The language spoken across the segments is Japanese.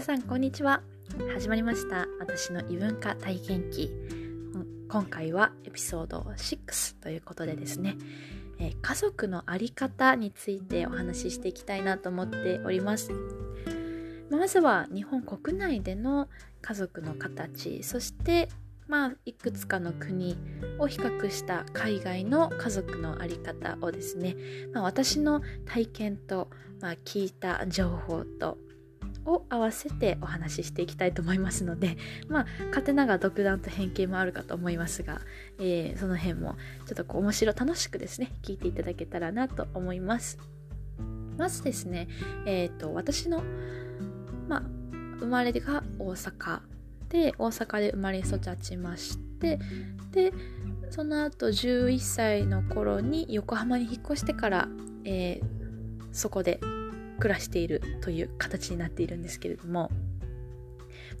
さんこんにちは。始まりました。私の異文化体験記。今回はエピソード6ということでですね、え、家族の在り方についてお話ししていきたいなと思っております。まずは日本国内での家族の形。そしてまあ、いくつかの国を比較した海外の家族の在り方をですね、まあ、私の体験と、まあ、聞いた情報とを合わせてお話ししていきたいと思いますのでまあ勝手ながら独断と偏見もあるかと思いますが、えー、その辺もちょっとこう面白楽しくですね聞いていただけたらなと思います。まずですねえっ、ー、と私のまあ生まれが大阪で大阪で生まれ育ちましてでその後11歳の頃に横浜に引っ越してから、えー、そこで暮らしているという形になっているんですけれども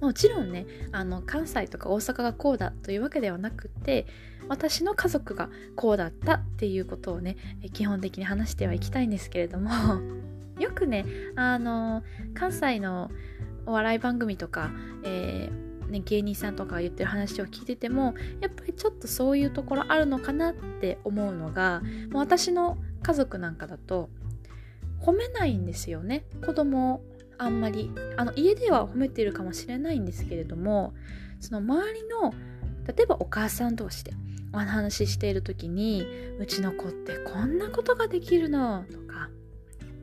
もちろんねあの関西とか大阪がこうだというわけではなくて私の家族がこうだったっていうことをね基本的に話してはいきたいんですけれども よくねあの関西のお笑い番組とか、えーね、芸人さんとかが言ってる話を聞いててもやっぱりちょっとそういうところあるのかなって思うのがもう私の家族なんかだと褒めないんですよね。子供あんまり。あの家では褒めてるかもしれないんですけれどもその周りの例えばお母さん同士でお話ししている時にうちの子ってこんなことができるのとか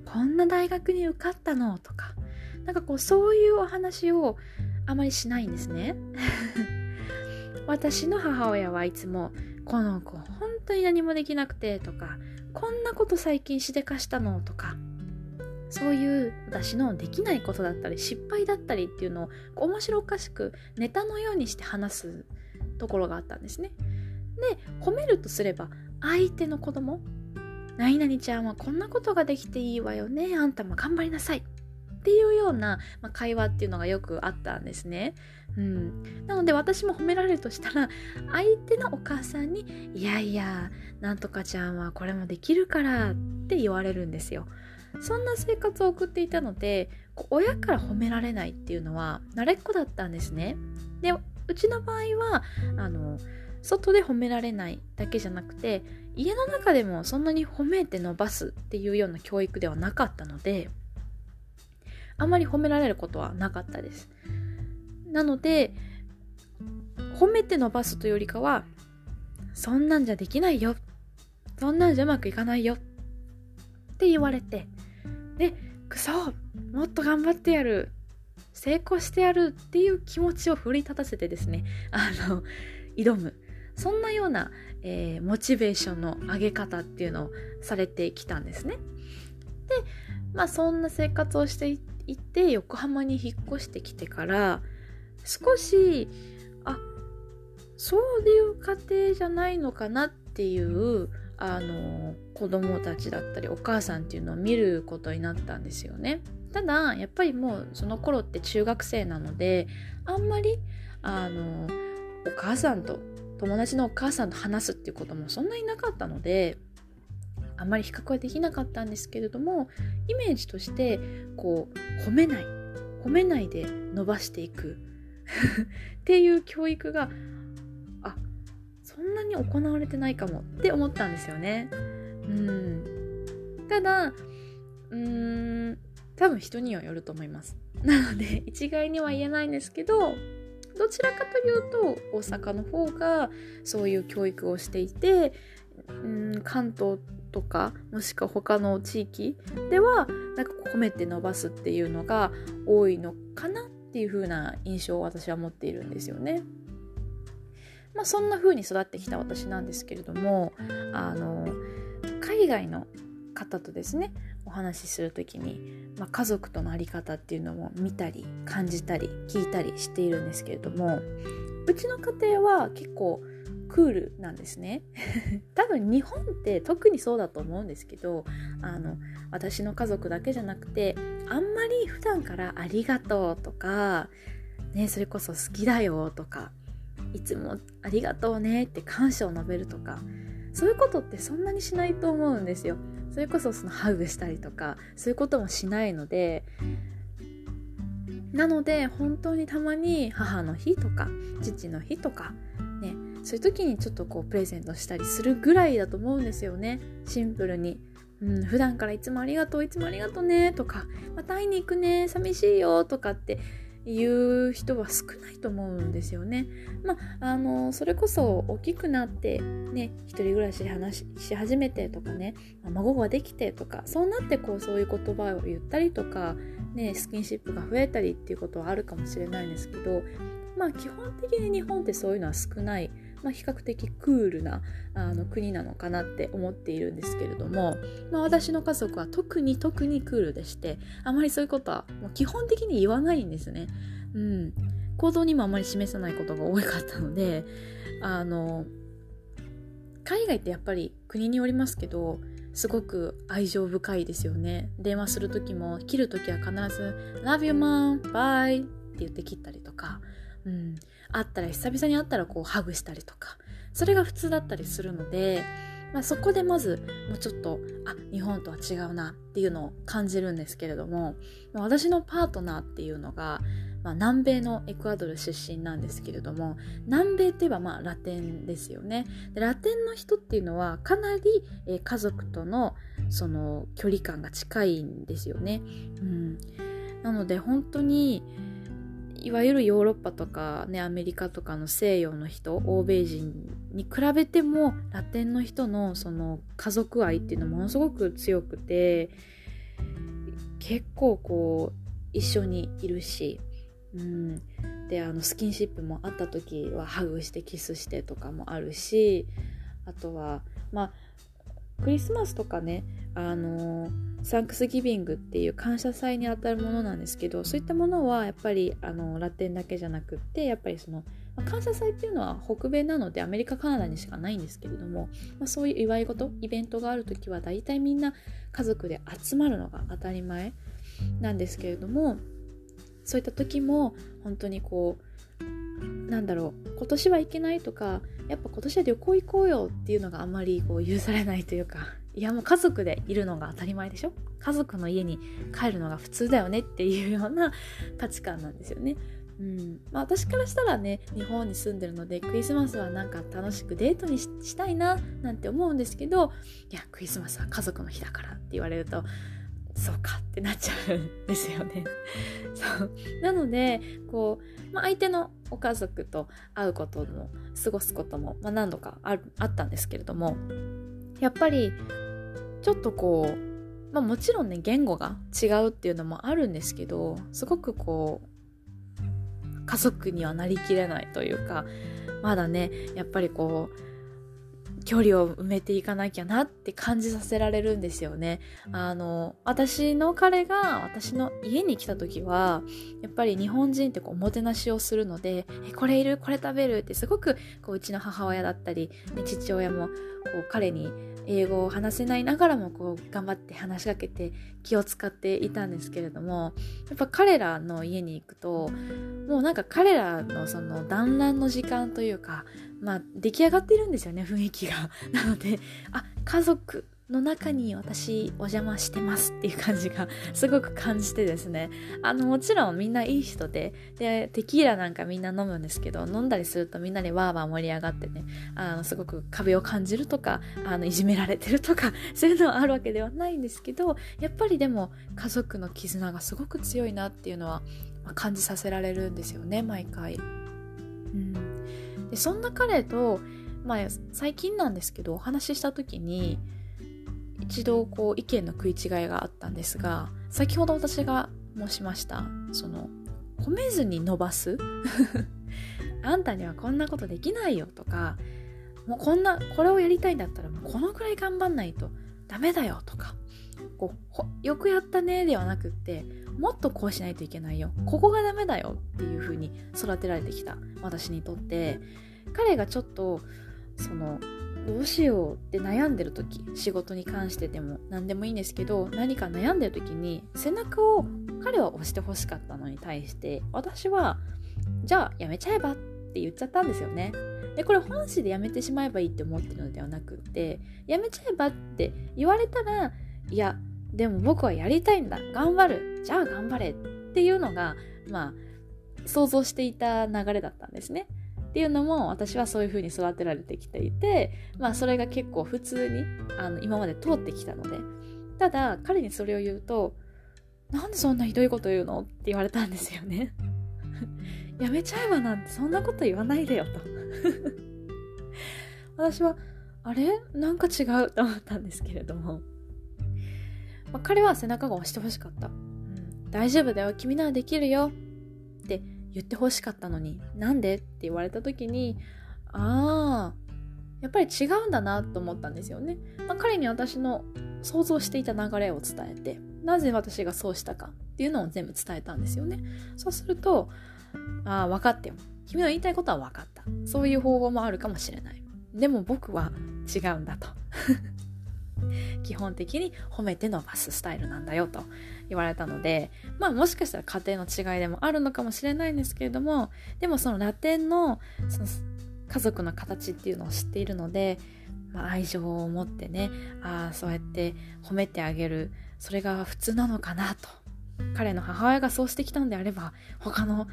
こんな大学に受かったのとかなんかこうそういうお話をあまりしないんですね。私の母親はいつもこの子本当に何もできなくてとかこんなこと最近しでかしたのとかそういう私のできないことだったり失敗だったりっていうのを面白おかしくネタのようにして話すところがあったんですね。で褒めるとすれば相手の子供何々ちゃんはこんなことができていいわよねあんたも頑張りなさいっていうような、会話っていうのがよくあったんですね。うん、なので私も褒められるとしたら 相手のお母さんに「いやいやなんとかちゃんはこれもできるから」って言われるんですよ。そんな生活を送っていたので親から褒められないっていうのは慣れっこだったんですね。でうちの場合はあの外で褒められないだけじゃなくて家の中でもそんなに褒めて伸ばすっていうような教育ではなかったのであまり褒められることはなかったです。なので褒めて伸ばすというよりかはそんなんじゃできないよ。そんなんじゃうまくいかないよ。って言われて。でくそもっと頑張ってやる。成功してやる。っていう気持ちを奮い立たせてですね。あの挑む。そんなような、えー、モチベーションの上げ方っていうのをされてきたんですね。でまあそんな生活をしていって横浜に引っ越してきてから少しあそういう家庭じゃないのかなっていうあの子供たちだったりお母さんっていうのを見ることになったんですよね。ただやっぱりもうその頃って中学生なのであんまりあのお母さんと友達のお母さんと話すっていうこともそんなになかったのであんまり比較はできなかったんですけれどもイメージとしてこう褒めない褒めないで伸ばしていくっていう教育があそんなに行われてないかもって思ったんですよね。うんただうん多分人にはよると思います。なので一概には言えないんですけどどちらかというと大阪の方がそういう教育をしていてうん関東とかもしくは他の地域ではなんか褒めて伸ばすっていうのが多いのかなっっていう風な印象を私は持っているんですよね。まあ、そんな風に育ってきた私なんですけれどもあの海外の方とですねお話しする時に、まあ、家族との在り方っていうのも見たり感じたり聞いたりしているんですけれどもうちの家庭は結構クールなんですね 多分日本って特にそうだと思うんですけどあの私の家族だけじゃなくてあんまり普段から「ありがとう」とか、ね、それこそ「好きだよ」とか「いつもありがとうね」って感謝を述べるとかそういうことってそんなにしないと思うんですよ。それこそそのハグしたりとかそういうこともしないのでなので本当にたまに母の日とか父の日とかねそういう時にちょっとこうプレゼントしたりするぐらいだと思うんですよねシンプルに。うん、普段からいつもありがとういつもありがとうねとかまた会いに行くね寂しいよとかっていう人は少ないと思うんですよね。まあ、のそれこそ大きくなってね一人暮らし話し始めてとかね孫ができてとかそうなってこうそういう言葉を言ったりとか、ね、スキンシップが増えたりっていうことはあるかもしれないんですけどまあ基本的に日本ってそういうのは少ない。まあ、比較的クールなあの国なのかなって思っているんですけれども、まあ、私の家族は特に特にクールでしてあまりそういうことはもう基本的に言わないんですね。うん、行動にもあまり示さないことが多かったのであの海外ってやっぱり国によりますけどすごく愛情深いですよね。電話する時も切る時は必ず「Love you mom bye」って言って切ったりとか、うん、会ったら久々に会ったらこうハグしたりとかそれが普通だったりするので、まあ、そこでまずもうちょっとあ日本とは違うなっていうのを感じるんですけれども私のパートナーっていうのが、まあ、南米のエクアドル出身なんですけれども南米といえばまあラテンですよね。でラテンの人っていうのはかなり、家族とのその距離感が近いんですよね、うん、なので本当にいわゆるヨーロッパとかねアメリカとかの西洋の人欧米人に比べてもラテンの人のその家族愛っていうのはものすごく強くて結構こう一緒にいるし、うん、であのスキンシップもあった時はハグしてキスしてとかもあるしあとはまあクリスマスとかねあのサンクスギビングっていう感謝祭にあたるものなんですけどそういったものはやっぱりあのラテンだけじゃなくってやっぱりその、まあ、感謝祭っていうのは北米なのでアメリカカナダにしかないんですけれども、まあ、そういう祝い事イベントがある時は大体みんな家族で集まるのが当たり前なんですけれどもそういった時も本当にこうなんだろう今年は行けないとかやっぱ今年は旅行行こうよっていうのがあまりこう許されないというか。いやもう家族でいるのが当たり前でしょ？家族の家に帰るのが普通だよねっていうような価値観なんですよね。うんまあ、私からしたらね日本に住んでるのでクリスマスはなんか楽しくデートにしたいななんて思うんですけどいやクリスマスは家族の日だからって言われるとそうかってなっちゃうんですよね。そうなのでこう、まあ、相手のお家族と会うことも過ごすことも、まあ、何度かああったんですけれどもやっぱりちょっとこう、まあ、もちろんね言語が違うっていうのもあるんですけどすごくこう家族にはなりきれないというかまだねやっぱりこう距離を埋めていかなきゃなって感じさせられるんですよね。あの、私の彼が私の家に来た時は、やっぱり日本人ってこうおもてなしをするので、え、これいる？これ食べる？ってすごくこううちの母親だったり、ね、父親もこう彼に英語を話せないながらもこう頑張って話しかけて気を使っていたんですけれどもやっぱ彼らの家に行くともうなんか彼らのその団らんの時間というかまあ出来上がってるんですよね雰囲気が。なのであ家族の中に私お邪魔してますっていう感じがすごく感じてですねあのもちろんみんないい人ででテキーラなんかみんな飲むんですけど飲んだりするとみんなでわーわー盛り上がってねあのすごく壁を感じるとかあのいじめられてるとか そういうのはあるわけではないんですけどやっぱりでも家族の絆がすごく強いなっていうのは、感じさせられるんですよね毎回。うん、でそんな彼と、まあ、最近なんですけどお話しした時に一度こう意見の食い違いがあったんですが先ほど私が申しましたその褒めずに伸ばす？あんたにはこんなことできないよとかもうこんなこれをやりたいんだったらもうこのくらい頑張んないとダメだよとかこうよくやったねではなくってもっとこうしないといけないよ。ここがダメだよっていう風に育てられてきた私にとって。彼がちょっとそのどうしようって悩んでる時仕事に関してでも何でもいいんですけど何か悩んでる時に背中を彼は押してほしかったのに対して私はじゃあやめちゃえばって言っちゃったんですよね。でこれ本心でやめてしまえばいいって思ってるのではなくってやめちゃえばって言われたらいやでも僕はやりたいんだ頑張るじゃあ頑張れっていうのがまあ想像していた流れだったんですね。っていうのも私はそういう風に育てられてきていてまあそれが結構普通にあの今まで通ってきたのでただ彼にそれを言うとなんでそんなひどいこと言うの？って言われたんですよね やめちゃえばなんてそんなこと言わないでよと。私はあれ？なんか違うと思ったんですけれども、まあ、彼は背中が押してほしかった、うん、大丈夫だよ。君ならできるよって言ってほしかったのになんでって言われた時にああやっぱり違うんだなと思ったんですよね、まあ、彼に私の想像していた流れを伝えてなぜ私がそうしたかっていうのを全部伝えたんですよね。そうするとああ分かってよ。君の言いたいことは分かった。そういう方法もあるかもしれない。でも僕は違うんだと。基本的に褒めて伸ばすスタイルなんだよと言われたのでまあもしかしたら家庭の違いでもあるのかもしれないんですけれどもでもそのラテンのその家族の形っていうのを知っているので、まあ、愛情を持ってねああそうやって褒めてあげるそれが普通なのかなと彼の母親がそうしてきたんであれば他の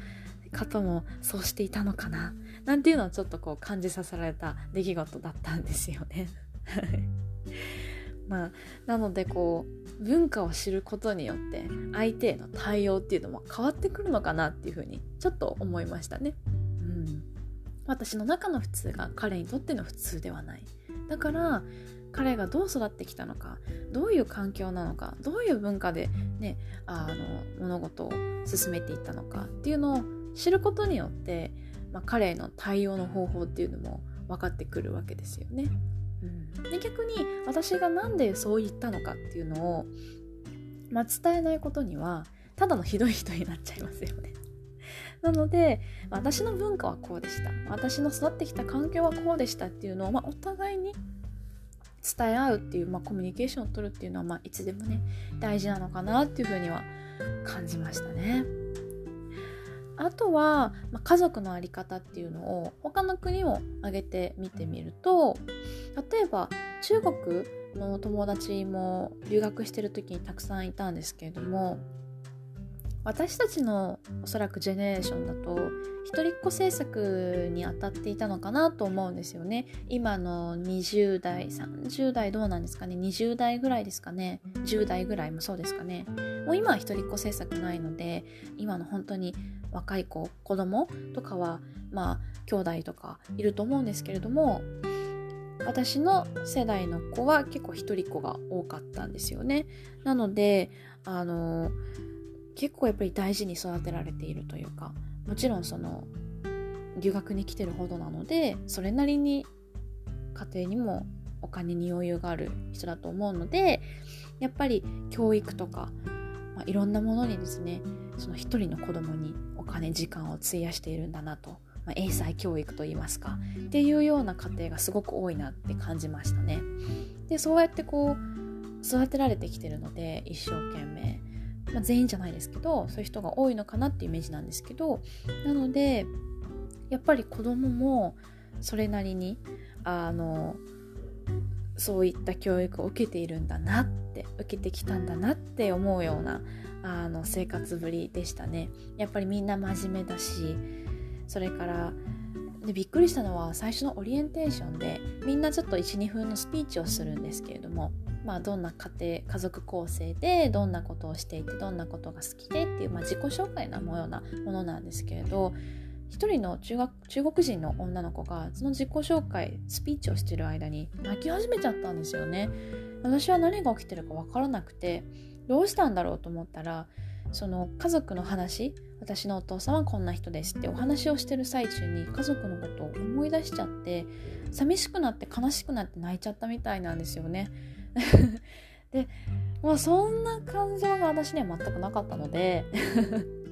方もそうしていたのかななんていうのをちょっとこう感じさせられた出来事だったんですよね。まあ、なのでこう文化を知ることによって相手への対応っていうのも変わってくるのかなっていうふうにちょっと思いましたね。うん、私の中の普通が彼にとっての普通ではない。だから彼がどう育ってきたのかどういう環境なのかどういう文化で、ね、あの物事を進めていったのかっていうのを知ることによって、まあ、彼への対応の方法っていうのも分かってくるわけですよね。うん、で逆に私が何でそう言ったのかっていうのを、まあ、伝えないことにはただのひどい人になっちゃいますよね。なので私の文化はこうでした私の育ってきた環境はこうでしたっていうのを、まあ、お互いに伝え合うっていう、まあ、コミュニケーションを取るっていうのは、まあ、いつでもね大事なのかなっていうふうには感じましたね。あとは、まあ、家族の在り方っていうのを他の国を挙げて見てみると例えば中国の友達も留学してる時にたくさんいたんですけれども私たちのおそらくジェネレーションだと一人っ子政策に当たっていたのかなと思うんですよね。今の20代30代どうなんですかね。20代ぐらいですかね。10代ぐらいもそうですかね。もう今は一人っ子政策ないので今の本当に若い子子供とかはまあ兄弟とかいると思うんですけれども私の世代の子は結構一人っ子が多かったんですよね。なのであの結構やっぱり大事に育てられているというかもちろんその留学に来てるほどなのでそれなりに家庭にもお金に余裕がある人だと思うのでやっぱり教育とか、まあ、いろんなものにですねその一人の子供にお金時間を費やしているんだなと、まあ、英才教育といいますかっていうような家庭がすごく多いなって感じましたね。でそうやってこう育てられてきてるので一生懸命まあ、全員じゃないですけどそういう人が多いのかなっていうイメージなんですけどなのでやっぱり子供もそれなりにあのそういった教育を受けているんだなって受けてきたんだなって思うようなあの生活ぶりでしたね。やっぱりみんな真面目だしそれからでびっくりしたのは最初のオリエンテーションでみんなちょっと12分のスピーチをするんですけれどもまあ、どんな家庭家族構成でどんなことをしていてどんなことが好きでっていう、まあ、自己紹介のようなものなんですけれど一人の中学中国人の女の子がその自己紹介スピーチをしてる間に泣き始めちゃったんですよね。私は何が起きてるか分からなくてどうしたんだろうと思ったらその家族の話私のお父さんはこんな人ですってお話をしてる最中に家族のことを思い出しちゃって寂しくなって悲しくなって泣いちゃったみたいなんですよね。でもうそんな感情が私には全くなかったので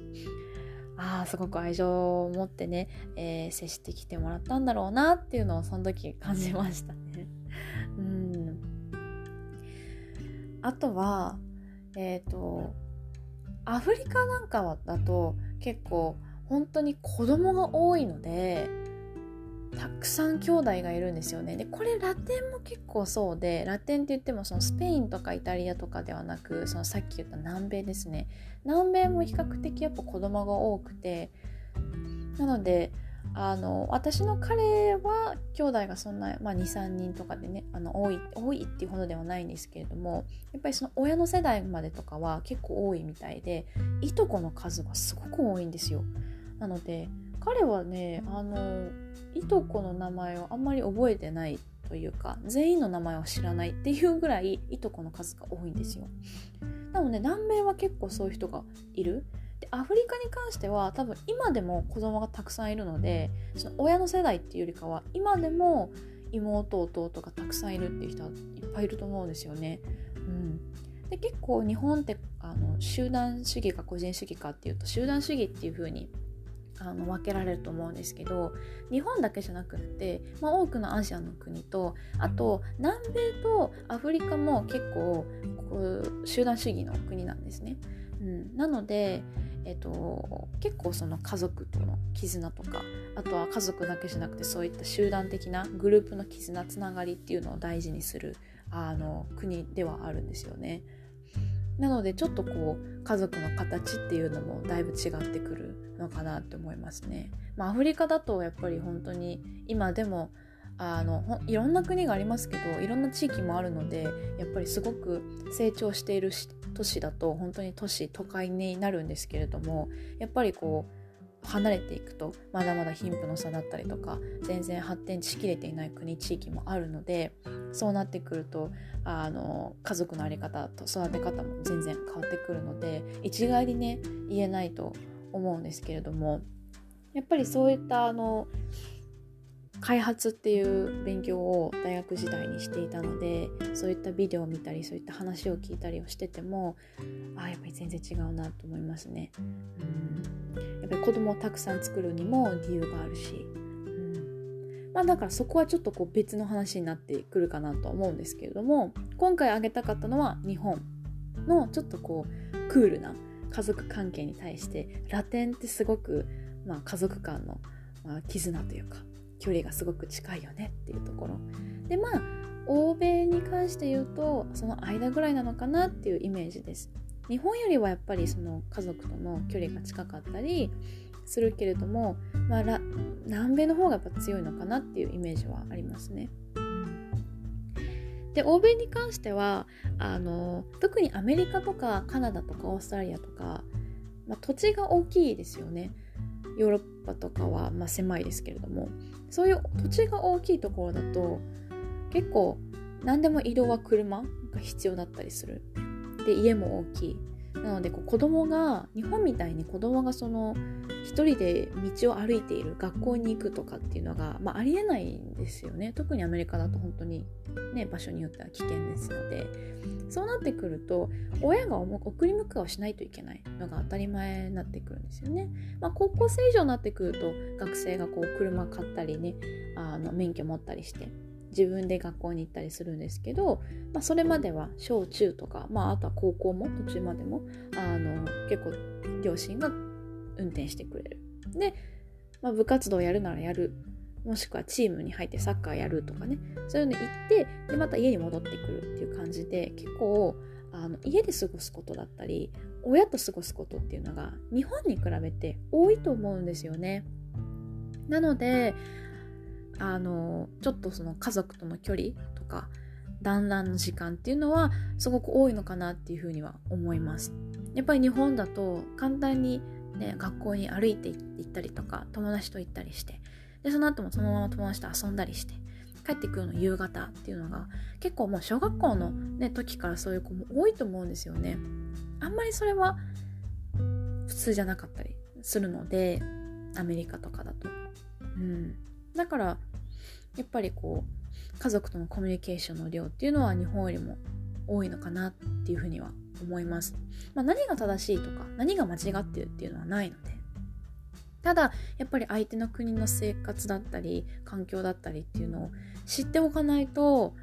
ああすごく愛情を持ってね、えー、接してきてもらったんだろうなっていうのをその時感じましたね。うんあとはえっ、ー、とアフリカなんかだと結構本当に子供が多いのでたくさん兄弟がいるんですよね。でこれラテンも結構そうでラテンって言ってもそのスペインとかイタリアとかではなくそのさっき言った南米ですね。南米も比較的やっぱ子供が多くてなのであの私の彼は兄弟がそんな、まあ、23人とかでねあの多い多いっていうほどではないんですけれどもやっぱりその親の世代までとかは結構多いみたいでいとこの数がすごく多いんですよ。なので彼はねあのいとこの名前をあんまり覚えてないというか全員の名前を知らないっていうぐらいいとこの数が多いんですよ。なので南米は結構そういう人がいる。でアフリカに関しては多分今でも子供がたくさんいるのでその親の世代っていうよりかは今でも妹弟がたくさんいるっていう人はいっぱいいると思うんですよね。うん、で結構日本ってあの集団主義か個人主義かっていうと集団主義っていう風にあの分けられると思うんですけど日本だけじゃなくって、まあ、多くのアジアの国とあと南米とアフリカも結構こう集団主義の国なんですね。うん、なのでえっと、結構その家族との絆とかあとは家族だけじゃなくてそういった集団的なグループの絆つながりっていうのを大事にするあの国ではあるんですよね。なのでちょっとこう家族の形っていうのもだいぶ違ってくるのかなって思いますね。まあ、アフリカだとやっぱり本当に今でもあのいろんな国がありますけどいろんな地域もあるのでやっぱりすごく成長している都市だと本当に都市都会になるんですけれどもやっぱりこう離れていくとまだまだ貧富の差だったりとか全然発展しきれていない国地域もあるのでそうなってくるとあの家族の在り方と育て方も全然変わってくるので一概にね言えないと思うんですけれどもやっぱりそういったあの開発っていう勉強を大学時代にしていたのでそういったビデオを見たりそういった話を聞いたりをしててもあやっぱり全然違うなと思いますね。うん。やっぱり子供をたくさん作るにも理由があるし、うん。まあ、だからそこはちょっとこう別の話になってくるかなとは思うんですけれども今回挙げたかったのは日本のちょっとこうクールな家族関係に対してラテンってすごく、まあ、家族間の、まあ、絆というか距離がすごく近いよねっていうところでまあ欧米に関して言うとその間ぐらいなのかなっていうイメージです日本よりはやっぱりその家族との距離が近かったりするけれども、まあ、南米の方がやっぱ強いのかなっていうイメージはありますね。で欧米に関してはあの特にアメリカとかカナダとかオーストラリアとか、まあ、土地が大きいですよね。ヨーロッパとかは、まあ、狭いですけれどもそういう土地が大きいところだと結構何でも移動は車が必要だったりする。で家も大きいなのでこう子供が日本みたいに子供がその一人で道を歩いている学校に行くとかっていうのが、まあ、ありえないんですよね。特にアメリカだと本当にね場所によっては危険ですのでそうなってくると親が送り迎えをしないといけないのが当たり前になってくるんですよね、まあ、高校生以上になってくると学生がこう車買ったりねあの免許持ったりして自分で学校に行ったりするんですけど、まあ、それまでは小中とか、まあ、あとは高校も途中までもあの結構両親が運転してくれる。で、まあ、部活動やるならやるもしくはチームに入ってサッカーやるとかねそういうの行ってでまた家に戻ってくるっていう感じで結構あの家で過ごすことだったり親と過ごすことっていうのが日本に比べて多いと思うんですよね。なのであのちょっとその家族との距離とか団らんの時間っていうのはすごく多いのかなっていうふうには思います。やっぱり日本だと簡単に、ね、学校に歩いて行ったりとか友達と行ったりしてでその後もそのまま友達と遊んだりして帰ってくるの夕方っていうのが結構もう小学校の、ね、時からそういう子も多いと思うんですよね。あんまりそれは普通じゃなかったりするのでアメリカとかだと。うん、だからやっぱりこう家族とのコミュニケーションの量っていうのは日本よりも多いのかなっていうふうには思います。まあ、何が正しいとか何が間違ってるっていうのはないのでただやっぱり相手の国の生活だったり環境だったりっていうのを知っておかないと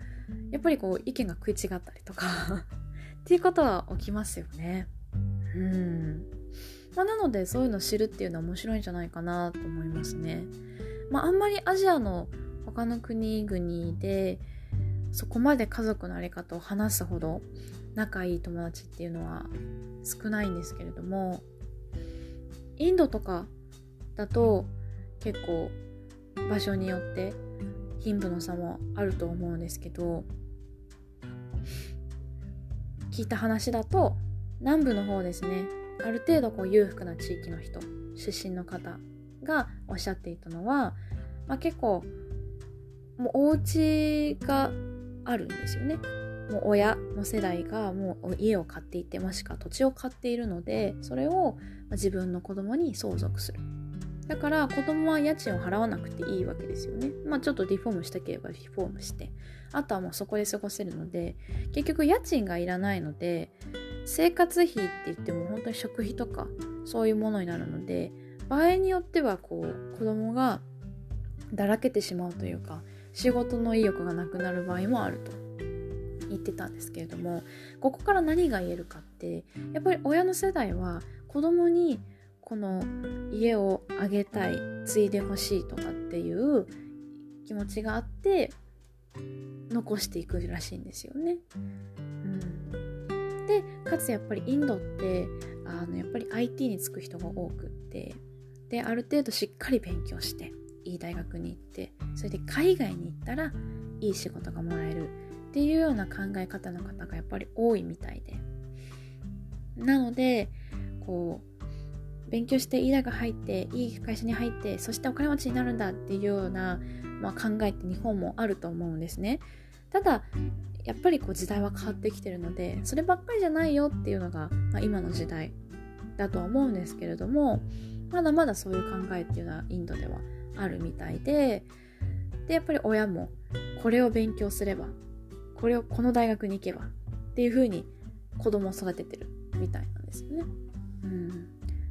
やっぱりこう意見が食い違ったりとか っていうことは起きますよね。うんまあ、なのでそういうのを知るっていうのは面白いんじゃないかなと思いますね。まあ、あんまりアジアの他の国々でそこまで家族の在り方を話すほど仲いい友達っていうのは少ないんですけれどもインドとかだと結構場所によって貧富の差もあると思うんですけど聞いた話だと南部の方ですね。ある程度こう裕福な地域の人出身の方がおっしゃっていたのは、まあ、結構もうお家があるんですよね。もう親の世代がもう家を買っていてもしくは土地を買っているのでそれを自分の子供に相続する。だから子供は家賃を払わなくていいわけですよね。まあちょっとリフォームしたければリフォームして。あとはもうそこで過ごせるので結局家賃がいらないので生活費って言っても本当に食費とかそういうものになるので場合によってはこう子供がだらけてしまうというか仕事の意欲がなくなる場合もあると言ってたんですけれどもここから何が言えるかってやっぱり親の世代は子供にこの家をあげたい継いでほしいとかっていう気持ちがあって残していくらしいんですよね。うん、でかつやっぱりインドってあのやっぱり IT に就く人が多くってである程度しっかり勉強していい大学に行ってそれで海外に行ったらいい仕事がもらえるっていうような考え方の方がやっぱり多いみたいで。なのでこう勉強していい大学入っていい会社に入ってそしてお金持ちになるんだっていうような、まあ、考えって日本もあると思うんですね。ただやっぱりこう時代は変わってきてるのでそればっかりじゃないよっていうのが、まあ、今の時代だとは思うんですけれどもまだまだそういう考えっていうのはインドではあるみたいででやっぱり親もこれを勉強すればこれをこの大学に行けばっていう風に子供を育ててるみたいなんですよね。うん、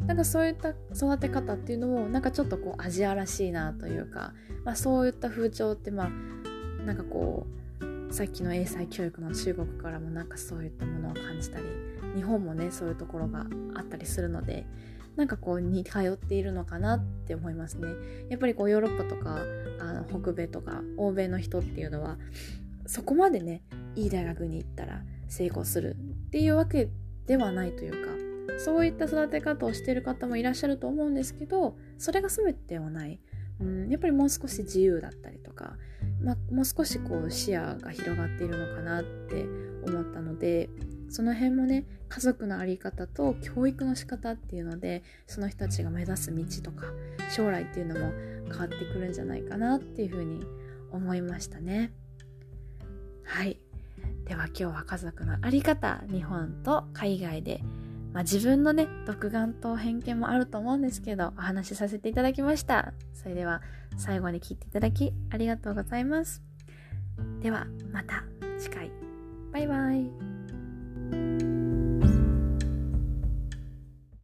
なんかそういった育て方っていうのもなんかちょっとこうアジアらしいなというか、まあ、そういった風潮ってまあなんかこうさっきの英才教育の中国からもなんかそういったものを感じたり日本もねそういうところがあったりするのでなんかこう似通っているのかなって思いますね。やっぱりこうヨーロッパとかあの北米とか欧米の人っていうのはそこまでねいい大学に行ったら成功するっていうわけではないというかそういった育て方をしている方もいらっしゃると思うんですけどそれが全てではない。うん、やっぱりもう少し自由だったりとか、まあ、もう少しこう視野が広がっているのかなって思ったのでその辺もね家族の在り方と教育の仕方っていうのでその人たちが目指す道とか将来っていうのも変わってくるんじゃないかなっていうふうに思いましたね。はい。では今日は家族の在り方日本と海外で、まあ、自分のね独眼と偏見もあると思うんですけどお話しさせていただきました。それでは最後に聞いていただきありがとうございます。ではまた次回。バイバイ。thank you